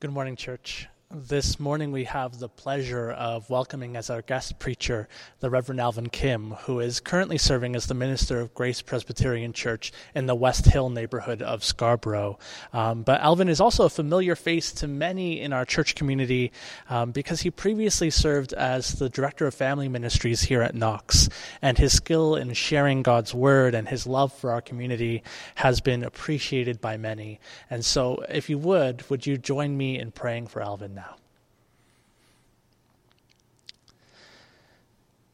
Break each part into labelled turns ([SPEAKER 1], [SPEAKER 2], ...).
[SPEAKER 1] Good morning, church. This morning we have the pleasure of welcoming as our guest preacher the Reverend Alvin Kim, who is currently serving as the minister of Grace Presbyterian Church in the West Hill neighborhood of Scarborough. Um, but Alvin is also a familiar face to many in our church community um, because he previously served as the director of family ministries here at Knox, and his skill in sharing God's word and his love for our community has been appreciated by many. And so, if you would, would you join me in praying for Alvin? now.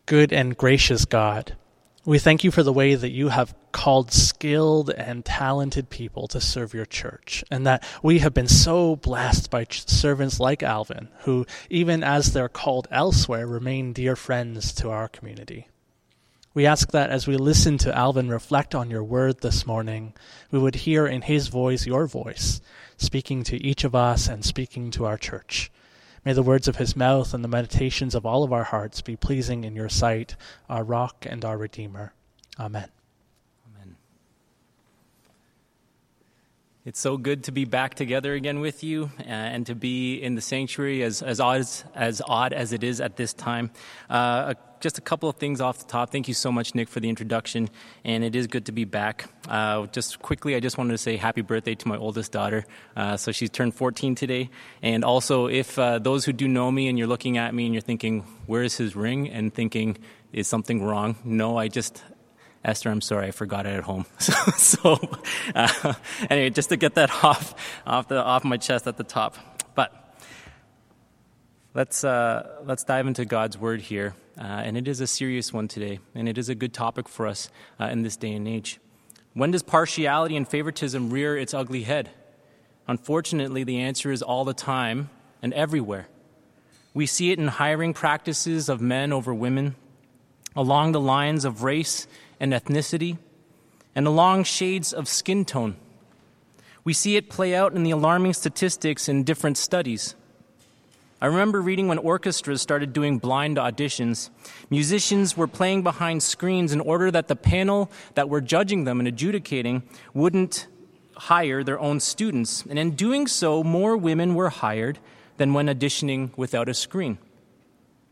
[SPEAKER 1] Good and gracious God, we thank you for the way that you have called skilled and talented people to serve your church, and that we have been so blessed by servants like Alvin, who, even as they're called elsewhere, remain dear friends to our community. We ask that as we listen to Alvin reflect on your word this morning, we would hear in his voice your voice, speaking to each of us and speaking to our church. May the words of his mouth and the meditations of all of our hearts be pleasing in your sight, our rock and our redeemer. Amen.
[SPEAKER 2] Amen. It's so good to be back together again with you uh, and to be in the sanctuary as, as, odd as, as odd as it is at this time. Uh, just a couple of things off the top. Thank you so much, Nick, for the introduction, and it is good to be back. Uh, just quickly, I just wanted to say happy birthday to my oldest daughter. Uh, so she's turned 14 today. And also, if uh, those who do know me and you're looking at me and you're thinking, where is his ring? And thinking, is something wrong? No, I just Esther, I'm sorry, I forgot it at home. so, uh, anyway, just to get that off, off, the, off my chest at the top. But let's, uh, let's dive into God's word here. Uh, and it is a serious one today, and it is a good topic for us uh, in this day and age. When does partiality and favoritism rear its ugly head? Unfortunately, the answer is all the time and everywhere. We see it in hiring practices of men over women, along the lines of race and ethnicity, and along shades of skin tone. We see it play out in the alarming statistics in different studies. I remember reading when orchestras started doing blind auditions, musicians were playing behind screens in order that the panel that were judging them and adjudicating wouldn't hire their own students. And in doing so, more women were hired than when auditioning without a screen.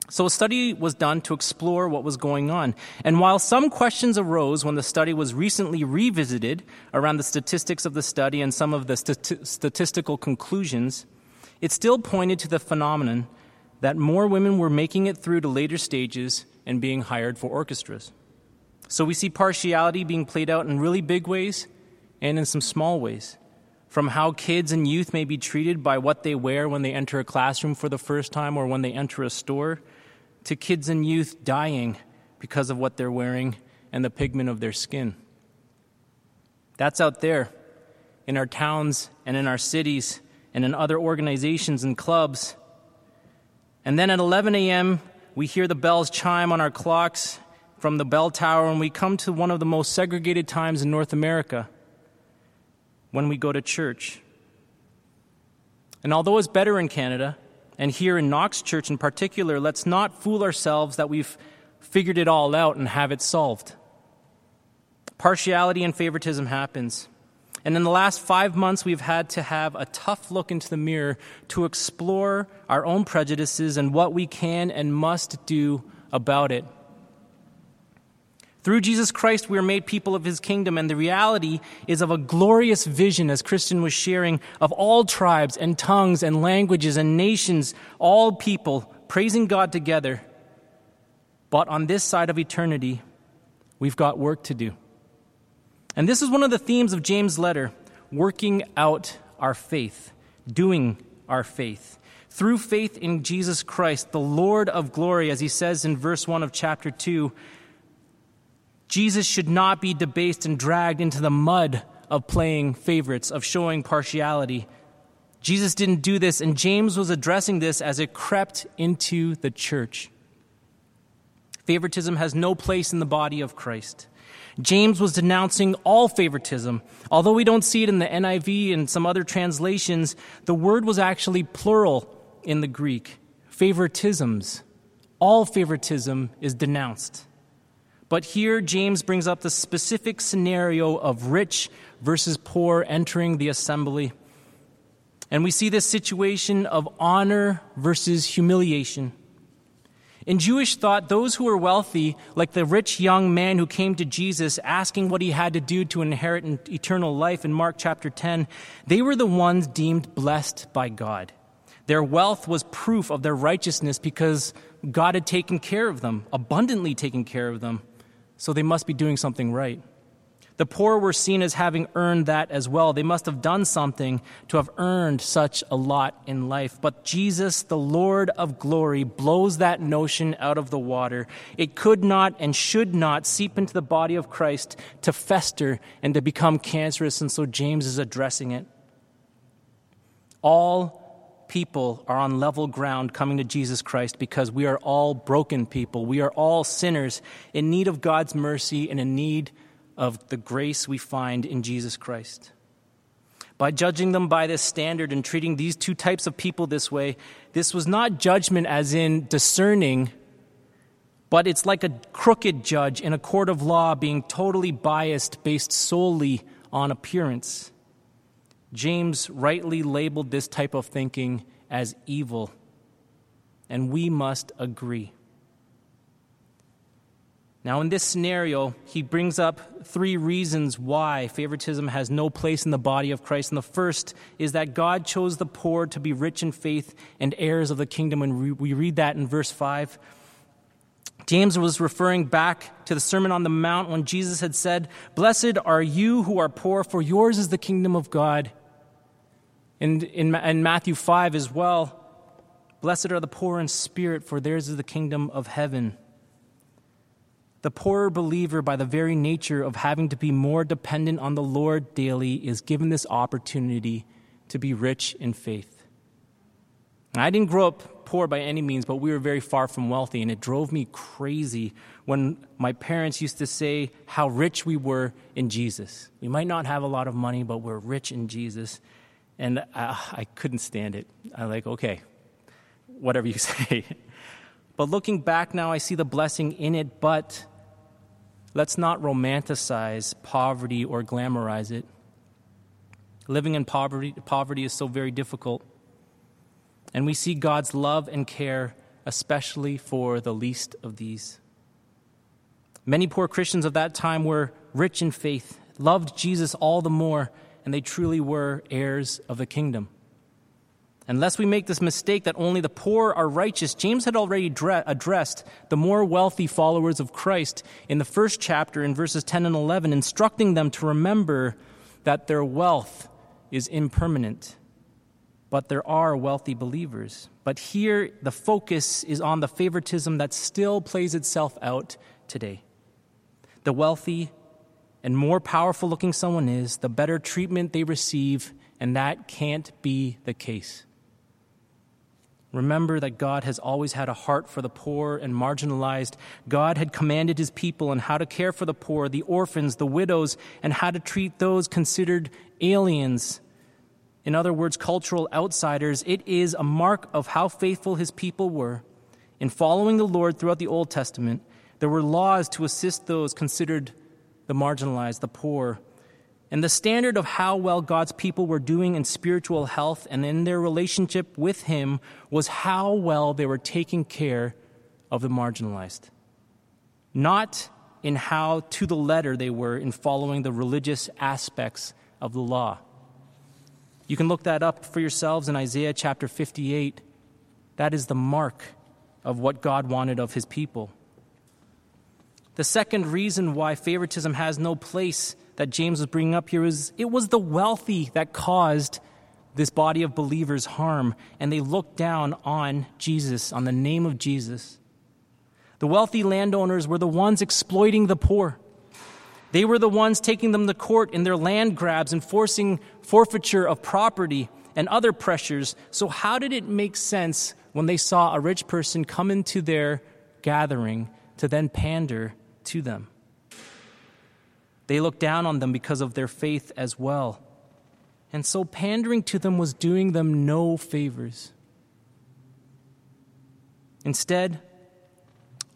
[SPEAKER 2] So a study was done to explore what was going on. And while some questions arose when the study was recently revisited around the statistics of the study and some of the stati- statistical conclusions, it still pointed to the phenomenon that more women were making it through to later stages and being hired for orchestras. So we see partiality being played out in really big ways and in some small ways. From how kids and youth may be treated by what they wear when they enter a classroom for the first time or when they enter a store, to kids and youth dying because of what they're wearing and the pigment of their skin. That's out there in our towns and in our cities and in other organizations and clubs. And then at 11 a.m., we hear the bells chime on our clocks from the bell tower, and we come to one of the most segregated times in North America when we go to church. And although it's better in Canada, and here in Knox Church in particular, let's not fool ourselves that we've figured it all out and have it solved. Partiality and favoritism happens. And in the last five months, we've had to have a tough look into the mirror to explore our own prejudices and what we can and must do about it. Through Jesus Christ, we are made people of his kingdom, and the reality is of a glorious vision, as Christian was sharing, of all tribes and tongues and languages and nations, all people praising God together. But on this side of eternity, we've got work to do. And this is one of the themes of James' letter working out our faith, doing our faith. Through faith in Jesus Christ, the Lord of glory, as he says in verse 1 of chapter 2, Jesus should not be debased and dragged into the mud of playing favorites, of showing partiality. Jesus didn't do this, and James was addressing this as it crept into the church. Favoritism has no place in the body of Christ. James was denouncing all favoritism. Although we don't see it in the NIV and some other translations, the word was actually plural in the Greek favoritisms. All favoritism is denounced. But here, James brings up the specific scenario of rich versus poor entering the assembly. And we see this situation of honor versus humiliation. In Jewish thought, those who were wealthy, like the rich young man who came to Jesus asking what he had to do to inherit eternal life in Mark chapter 10, they were the ones deemed blessed by God. Their wealth was proof of their righteousness because God had taken care of them, abundantly taken care of them. So they must be doing something right. The poor were seen as having earned that as well. They must have done something to have earned such a lot in life. But Jesus, the Lord of glory, blows that notion out of the water. It could not and should not seep into the body of Christ to fester and to become cancerous, and so James is addressing it. All people are on level ground coming to Jesus Christ because we are all broken people. We are all sinners in need of God's mercy and in need of the grace we find in Jesus Christ. By judging them by this standard and treating these two types of people this way, this was not judgment as in discerning, but it's like a crooked judge in a court of law being totally biased based solely on appearance. James rightly labeled this type of thinking as evil, and we must agree. Now, in this scenario, he brings up three reasons why favoritism has no place in the body of Christ. And the first is that God chose the poor to be rich in faith and heirs of the kingdom. And we read that in verse 5. James was referring back to the Sermon on the Mount when Jesus had said, Blessed are you who are poor, for yours is the kingdom of God. And in, in Matthew 5 as well, Blessed are the poor in spirit, for theirs is the kingdom of heaven. The poorer believer, by the very nature of having to be more dependent on the Lord daily, is given this opportunity to be rich in faith. And I didn't grow up poor by any means, but we were very far from wealthy, and it drove me crazy when my parents used to say how rich we were in Jesus. We might not have a lot of money, but we're rich in Jesus. And I, uh, I couldn't stand it. I'm like, okay, whatever you say. But looking back now, I see the blessing in it, but Let's not romanticize poverty or glamorize it. Living in poverty, poverty is so very difficult. And we see God's love and care, especially for the least of these. Many poor Christians of that time were rich in faith, loved Jesus all the more, and they truly were heirs of the kingdom. Unless we make this mistake that only the poor are righteous, James had already dre- addressed the more wealthy followers of Christ in the first chapter in verses 10 and 11, instructing them to remember that their wealth is impermanent. But there are wealthy believers. But here, the focus is on the favoritism that still plays itself out today. The wealthy and more powerful looking someone is, the better treatment they receive, and that can't be the case. Remember that God has always had a heart for the poor and marginalized. God had commanded his people on how to care for the poor, the orphans, the widows, and how to treat those considered aliens. In other words, cultural outsiders. It is a mark of how faithful his people were. In following the Lord throughout the Old Testament, there were laws to assist those considered the marginalized, the poor, and the standard of how well God's people were doing in spiritual health and in their relationship with Him was how well they were taking care of the marginalized. Not in how to the letter they were in following the religious aspects of the law. You can look that up for yourselves in Isaiah chapter 58. That is the mark of what God wanted of His people. The second reason why favoritism has no place that James was bringing up here is it was the wealthy that caused this body of believers harm, and they looked down on Jesus, on the name of Jesus. The wealthy landowners were the ones exploiting the poor. They were the ones taking them to court in their land grabs and forcing forfeiture of property and other pressures. So, how did it make sense when they saw a rich person come into their gathering to then pander to them? They looked down on them because of their faith as well. And so pandering to them was doing them no favors. Instead,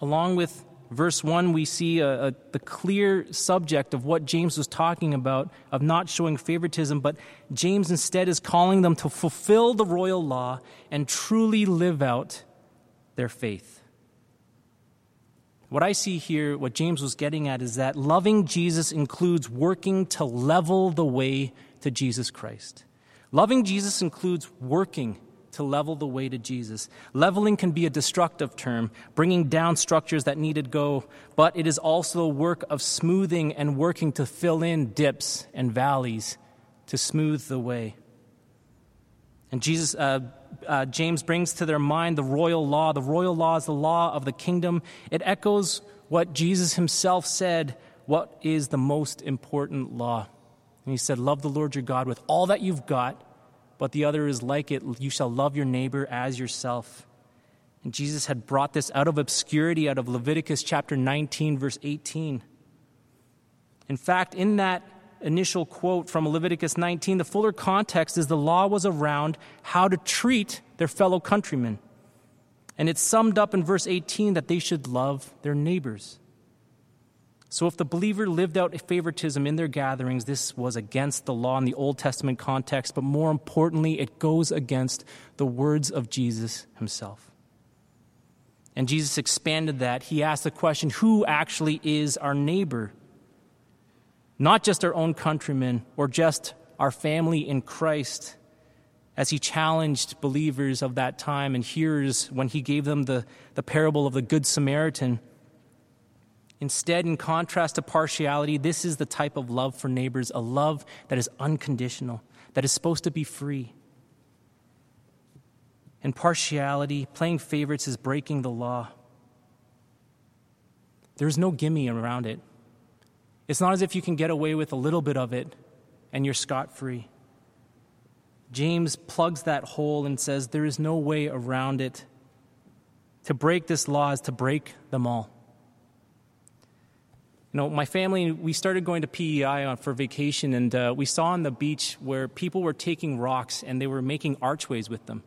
[SPEAKER 2] along with Verse 1, we see a, a, the clear subject of what James was talking about, of not showing favoritism, but James instead is calling them to fulfill the royal law and truly live out their faith. What I see here, what James was getting at, is that loving Jesus includes working to level the way to Jesus Christ. Loving Jesus includes working to level the way to Jesus. Leveling can be a destructive term, bringing down structures that need to go, but it is also a work of smoothing and working to fill in dips and valleys to smooth the way. And Jesus, uh, uh, James brings to their mind the royal law. The royal law is the law of the kingdom. It echoes what Jesus himself said what is the most important law. And he said, Love the Lord your God with all that you've got but the other is like it you shall love your neighbor as yourself. And Jesus had brought this out of obscurity, out of Leviticus chapter 19, verse 18. In fact, in that initial quote from Leviticus 19, the fuller context is the law was around how to treat their fellow countrymen. And it's summed up in verse 18 that they should love their neighbors. So, if the believer lived out favoritism in their gatherings, this was against the law in the Old Testament context, but more importantly, it goes against the words of Jesus himself. And Jesus expanded that. He asked the question who actually is our neighbor? Not just our own countrymen or just our family in Christ, as he challenged believers of that time and hearers when he gave them the, the parable of the Good Samaritan. Instead, in contrast to partiality, this is the type of love for neighbors, a love that is unconditional, that is supposed to be free. And partiality, playing favorites, is breaking the law. There's no gimme around it. It's not as if you can get away with a little bit of it and you're scot free. James plugs that hole and says there is no way around it. To break this law is to break them all. You know, my family, we started going to PEI on, for vacation, and uh, we saw on the beach where people were taking rocks and they were making archways with them.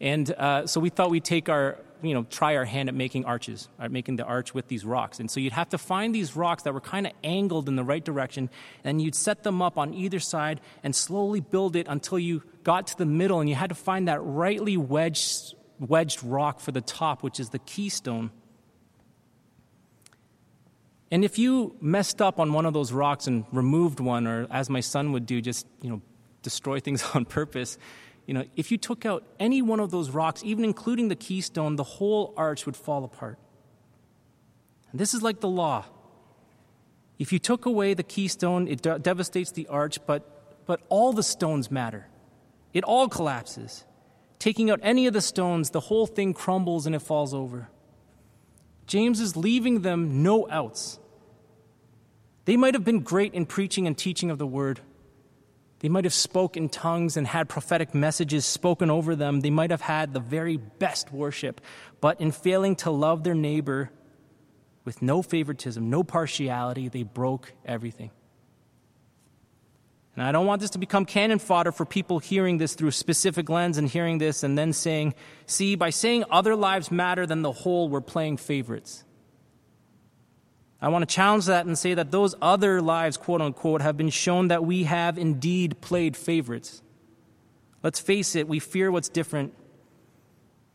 [SPEAKER 2] And uh, so we thought we'd take our, you know, try our hand at making arches, at making the arch with these rocks. And so you'd have to find these rocks that were kind of angled in the right direction, and you'd set them up on either side and slowly build it until you got to the middle, and you had to find that rightly wedged, wedged rock for the top, which is the keystone and if you messed up on one of those rocks and removed one, or as my son would do, just you know, destroy things on purpose, you know, if you took out any one of those rocks, even including the keystone, the whole arch would fall apart. And this is like the law. If you took away the keystone, it de- devastates the arch, but, but all the stones matter. It all collapses. Taking out any of the stones, the whole thing crumbles and it falls over. James is leaving them no outs. They might have been great in preaching and teaching of the word. They might have spoke in tongues and had prophetic messages spoken over them. They might have had the very best worship. But in failing to love their neighbor with no favoritism, no partiality, they broke everything. And I don't want this to become cannon fodder for people hearing this through a specific lens and hearing this and then saying, see, by saying other lives matter than the whole, we're playing favorites. I want to challenge that and say that those other lives, quote unquote, have been shown that we have indeed played favorites. Let's face it, we fear what's different.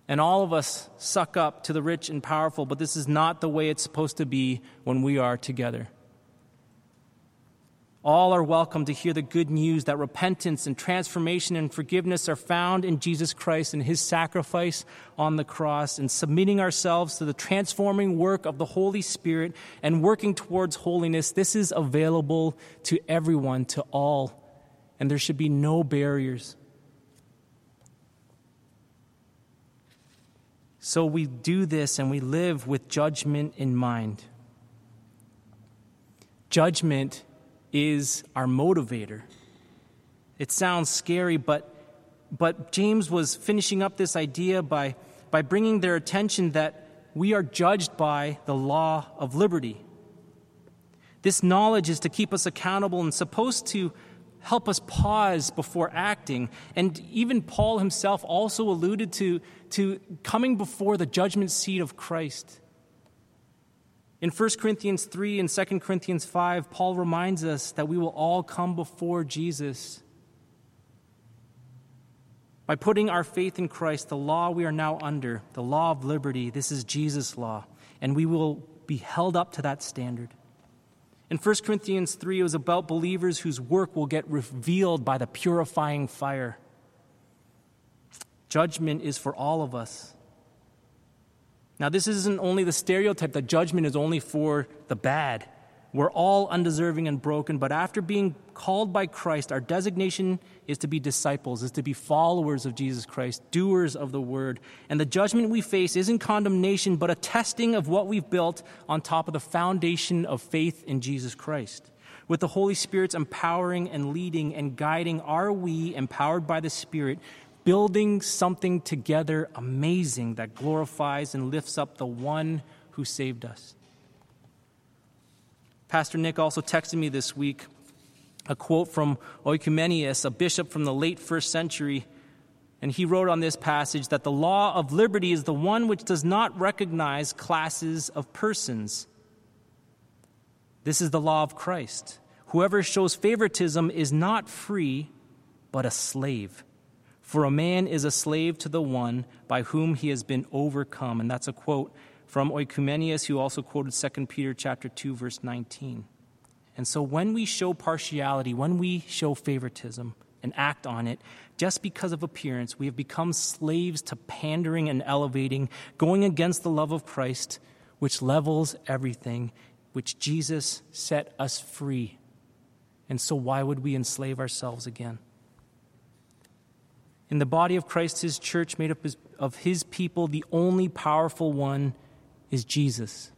[SPEAKER 2] And all of us suck up to the rich and powerful, but this is not the way it's supposed to be when we are together. All are welcome to hear the good news that repentance and transformation and forgiveness are found in Jesus Christ and his sacrifice on the cross, and submitting ourselves to the transforming work of the Holy Spirit and working towards holiness. This is available to everyone, to all, and there should be no barriers. So we do this and we live with judgment in mind. Judgment is our motivator. It sounds scary, but, but James was finishing up this idea by, by bringing their attention that we are judged by the law of liberty. This knowledge is to keep us accountable and supposed to help us pause before acting. And even Paul himself also alluded to, to coming before the judgment seat of Christ. In 1 Corinthians 3 and 2 Corinthians 5, Paul reminds us that we will all come before Jesus. By putting our faith in Christ, the law we are now under, the law of liberty, this is Jesus' law, and we will be held up to that standard. In 1 Corinthians 3, it was about believers whose work will get revealed by the purifying fire. Judgment is for all of us. Now, this isn't only the stereotype that judgment is only for the bad. We're all undeserving and broken, but after being called by Christ, our designation is to be disciples, is to be followers of Jesus Christ, doers of the word. And the judgment we face isn't condemnation, but a testing of what we've built on top of the foundation of faith in Jesus Christ. With the Holy Spirit's empowering and leading and guiding, are we, empowered by the Spirit, building something together amazing that glorifies and lifts up the one who saved us. Pastor Nick also texted me this week a quote from Oecumenius, a bishop from the late first century, and he wrote on this passage that the law of liberty is the one which does not recognize classes of persons. This is the law of Christ. Whoever shows favoritism is not free, but a slave. For a man is a slave to the one by whom he has been overcome. And that's a quote from Oecumenius, who also quoted 2 Peter chapter 2, verse 19. And so when we show partiality, when we show favoritism and act on it, just because of appearance, we have become slaves to pandering and elevating, going against the love of Christ, which levels everything, which Jesus set us free. And so why would we enslave ourselves again? In the body of Christ, his church, made up of his people, the only powerful one is Jesus.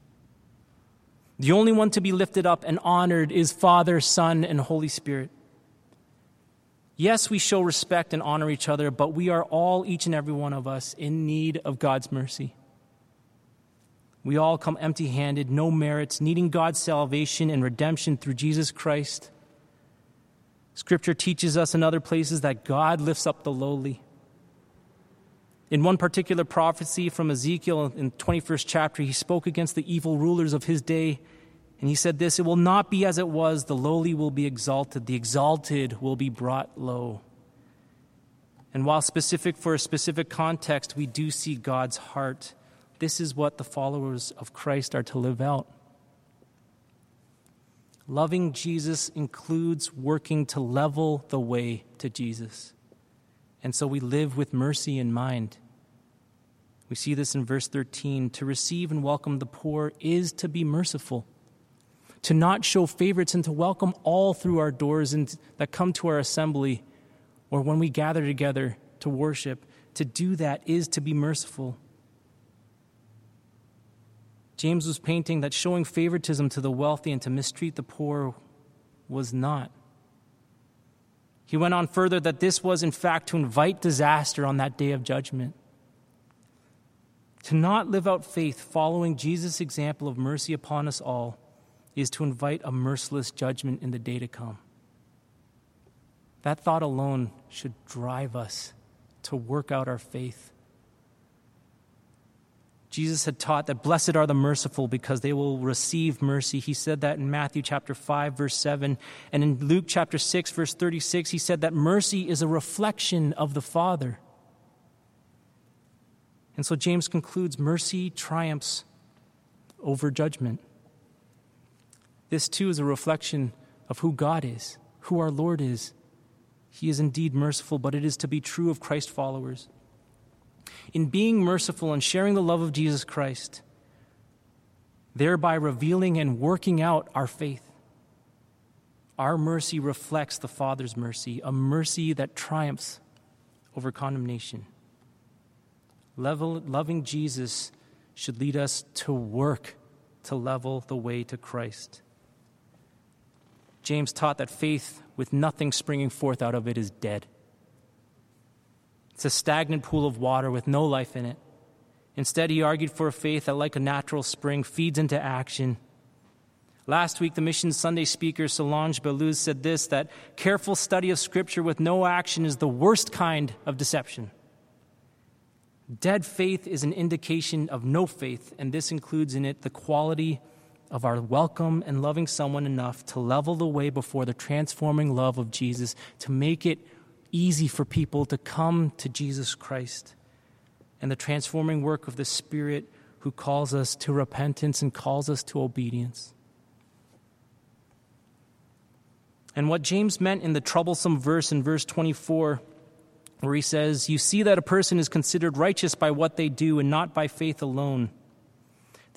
[SPEAKER 2] The only one to be lifted up and honored is Father, Son, and Holy Spirit. Yes, we show respect and honor each other, but we are all, each and every one of us, in need of God's mercy. We all come empty handed, no merits, needing God's salvation and redemption through Jesus Christ. Scripture teaches us in other places that God lifts up the lowly. In one particular prophecy from Ezekiel in the 21st chapter, he spoke against the evil rulers of his day. And he said this It will not be as it was, the lowly will be exalted, the exalted will be brought low. And while specific for a specific context, we do see God's heart. This is what the followers of Christ are to live out. Loving Jesus includes working to level the way to Jesus. And so we live with mercy in mind. We see this in verse 13. To receive and welcome the poor is to be merciful. To not show favorites and to welcome all through our doors and that come to our assembly or when we gather together to worship. To do that is to be merciful. James was painting that showing favoritism to the wealthy and to mistreat the poor was not. He went on further that this was, in fact, to invite disaster on that day of judgment. To not live out faith following Jesus' example of mercy upon us all is to invite a merciless judgment in the day to come. That thought alone should drive us to work out our faith Jesus had taught that blessed are the merciful because they will receive mercy. He said that in Matthew chapter 5 verse 7 and in Luke chapter 6 verse 36 he said that mercy is a reflection of the Father. And so James concludes mercy triumphs over judgment. This too is a reflection of who God is, who our Lord is. He is indeed merciful, but it is to be true of Christ followers in being merciful and sharing the love of Jesus Christ, thereby revealing and working out our faith. Our mercy reflects the Father's mercy, a mercy that triumphs over condemnation. Level, loving Jesus should lead us to work to level the way to Christ. James taught that faith with nothing springing forth out of it is dead. It's a stagnant pool of water with no life in it. Instead, he argued for a faith that, like a natural spring, feeds into action. Last week, the Mission Sunday speaker Solange Beluz said this that careful study of Scripture with no action is the worst kind of deception. Dead faith is an indication of no faith, and this includes in it the quality of our welcome and loving someone enough to level the way before the transforming love of Jesus, to make it easy for people to come to Jesus Christ and the transforming work of the Spirit who calls us to repentance and calls us to obedience. And what James meant in the troublesome verse in verse 24, where he says, You see that a person is considered righteous by what they do and not by faith alone.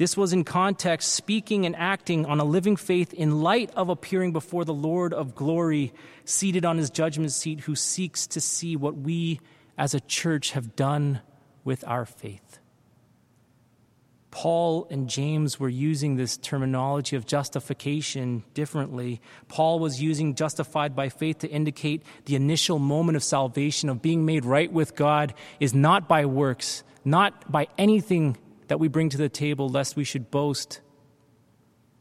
[SPEAKER 2] This was in context speaking and acting on a living faith in light of appearing before the Lord of glory, seated on his judgment seat, who seeks to see what we as a church have done with our faith. Paul and James were using this terminology of justification differently. Paul was using justified by faith to indicate the initial moment of salvation, of being made right with God, is not by works, not by anything that we bring to the table, lest we should boast.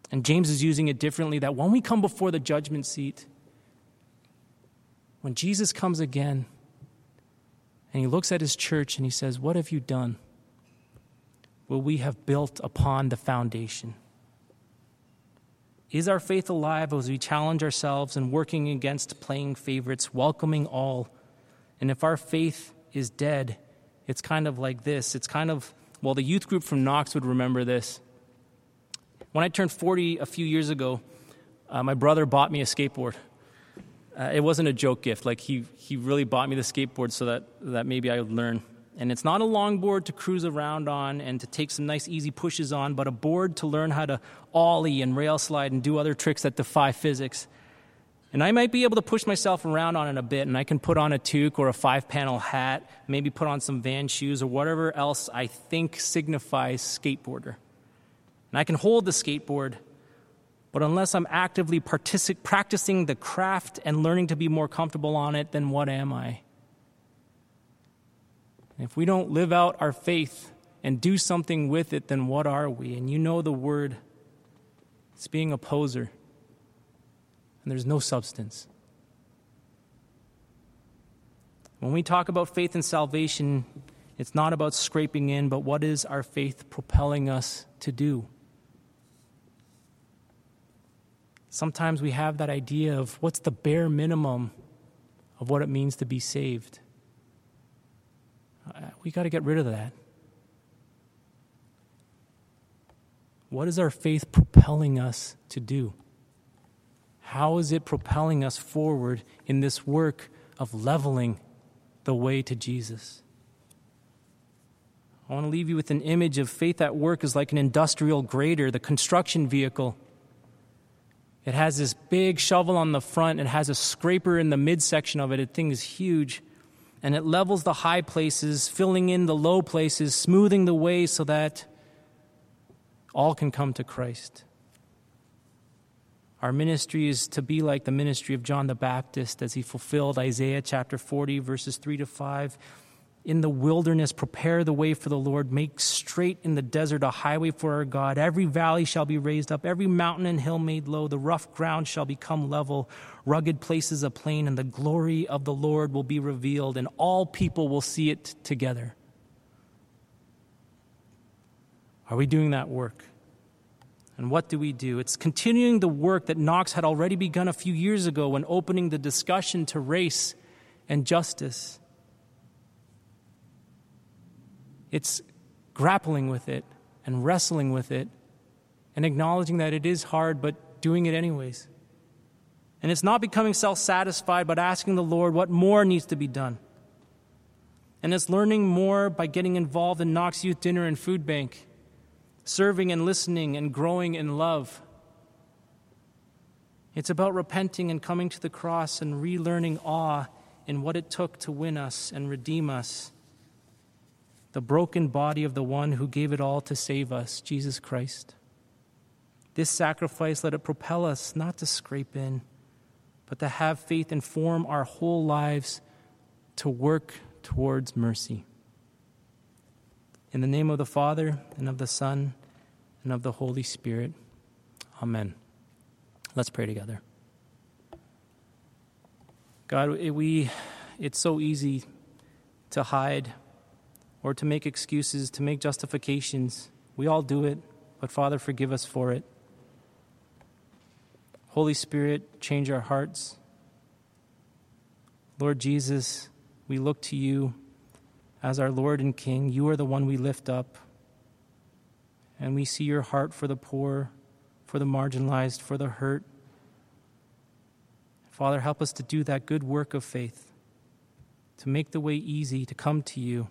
[SPEAKER 2] And James is using it differently that when we come before the judgment seat, when Jesus comes again, and he looks at his church and he says, What have you done? will we have built upon the foundation? Is our faith alive as we challenge ourselves and working against playing favorites, welcoming all? And if our faith is dead, it's kind of like this. It's kind of, well, the youth group from Knox would remember this. When I turned 40 a few years ago, uh, my brother bought me a skateboard. Uh, it wasn't a joke gift. Like, he, he really bought me the skateboard so that, that maybe I would learn. And it's not a longboard to cruise around on and to take some nice easy pushes on, but a board to learn how to ollie and rail slide and do other tricks that defy physics. And I might be able to push myself around on it a bit, and I can put on a toque or a five panel hat, maybe put on some van shoes or whatever else I think signifies skateboarder. And I can hold the skateboard, but unless I'm actively partic- practicing the craft and learning to be more comfortable on it, then what am I? If we don't live out our faith and do something with it, then what are we? And you know the word. It's being a poser. And there's no substance. When we talk about faith and salvation, it's not about scraping in, but what is our faith propelling us to do? Sometimes we have that idea of what's the bare minimum of what it means to be saved. Uh, we got to get rid of that. What is our faith propelling us to do? How is it propelling us forward in this work of leveling the way to Jesus? I want to leave you with an image of faith at work is like an industrial grader, the construction vehicle. It has this big shovel on the front, it has a scraper in the midsection of it. The thing is huge and it levels the high places, filling in the low places, smoothing the way so that all can come to Christ. Our ministry is to be like the ministry of John the Baptist as he fulfilled Isaiah chapter 40, verses 3 to 5 in the wilderness, prepare the way for the Lord. Make straight in the desert a highway for our God. Every valley shall be raised up, every mountain and hill made low. The rough ground shall become level, rugged places a plain, and the glory of the Lord will be revealed, and all people will see it together. Are we doing that work? And what do we do? It's continuing the work that Knox had already begun a few years ago when opening the discussion to race and justice. It's grappling with it and wrestling with it and acknowledging that it is hard, but doing it anyways. And it's not becoming self satisfied, but asking the Lord what more needs to be done. And it's learning more by getting involved in Knox Youth Dinner and Food Bank, serving and listening and growing in love. It's about repenting and coming to the cross and relearning awe in what it took to win us and redeem us the broken body of the one who gave it all to save us, Jesus Christ. This sacrifice, let it propel us not to scrape in, but to have faith inform our whole lives to work towards mercy. In the name of the Father, and of the Son, and of the Holy Spirit. Amen. Let's pray together. God, we, it's so easy to hide or to make excuses, to make justifications. We all do it, but Father, forgive us for it. Holy Spirit, change our hearts. Lord Jesus, we look to you as our Lord and King. You are the one we lift up. And we see your heart for the poor, for the marginalized, for the hurt. Father, help us to do that good work of faith, to make the way easy to come to you,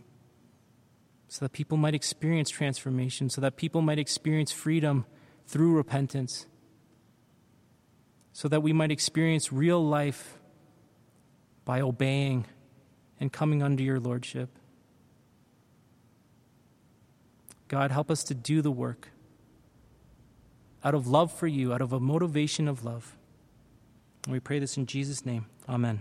[SPEAKER 2] so that people might experience transformation, so that people might experience freedom through repentance so that we might experience real life by obeying and coming under your lordship. God, help us to do the work out of love for you, out of a motivation of love. And we pray this in Jesus' name. Amen.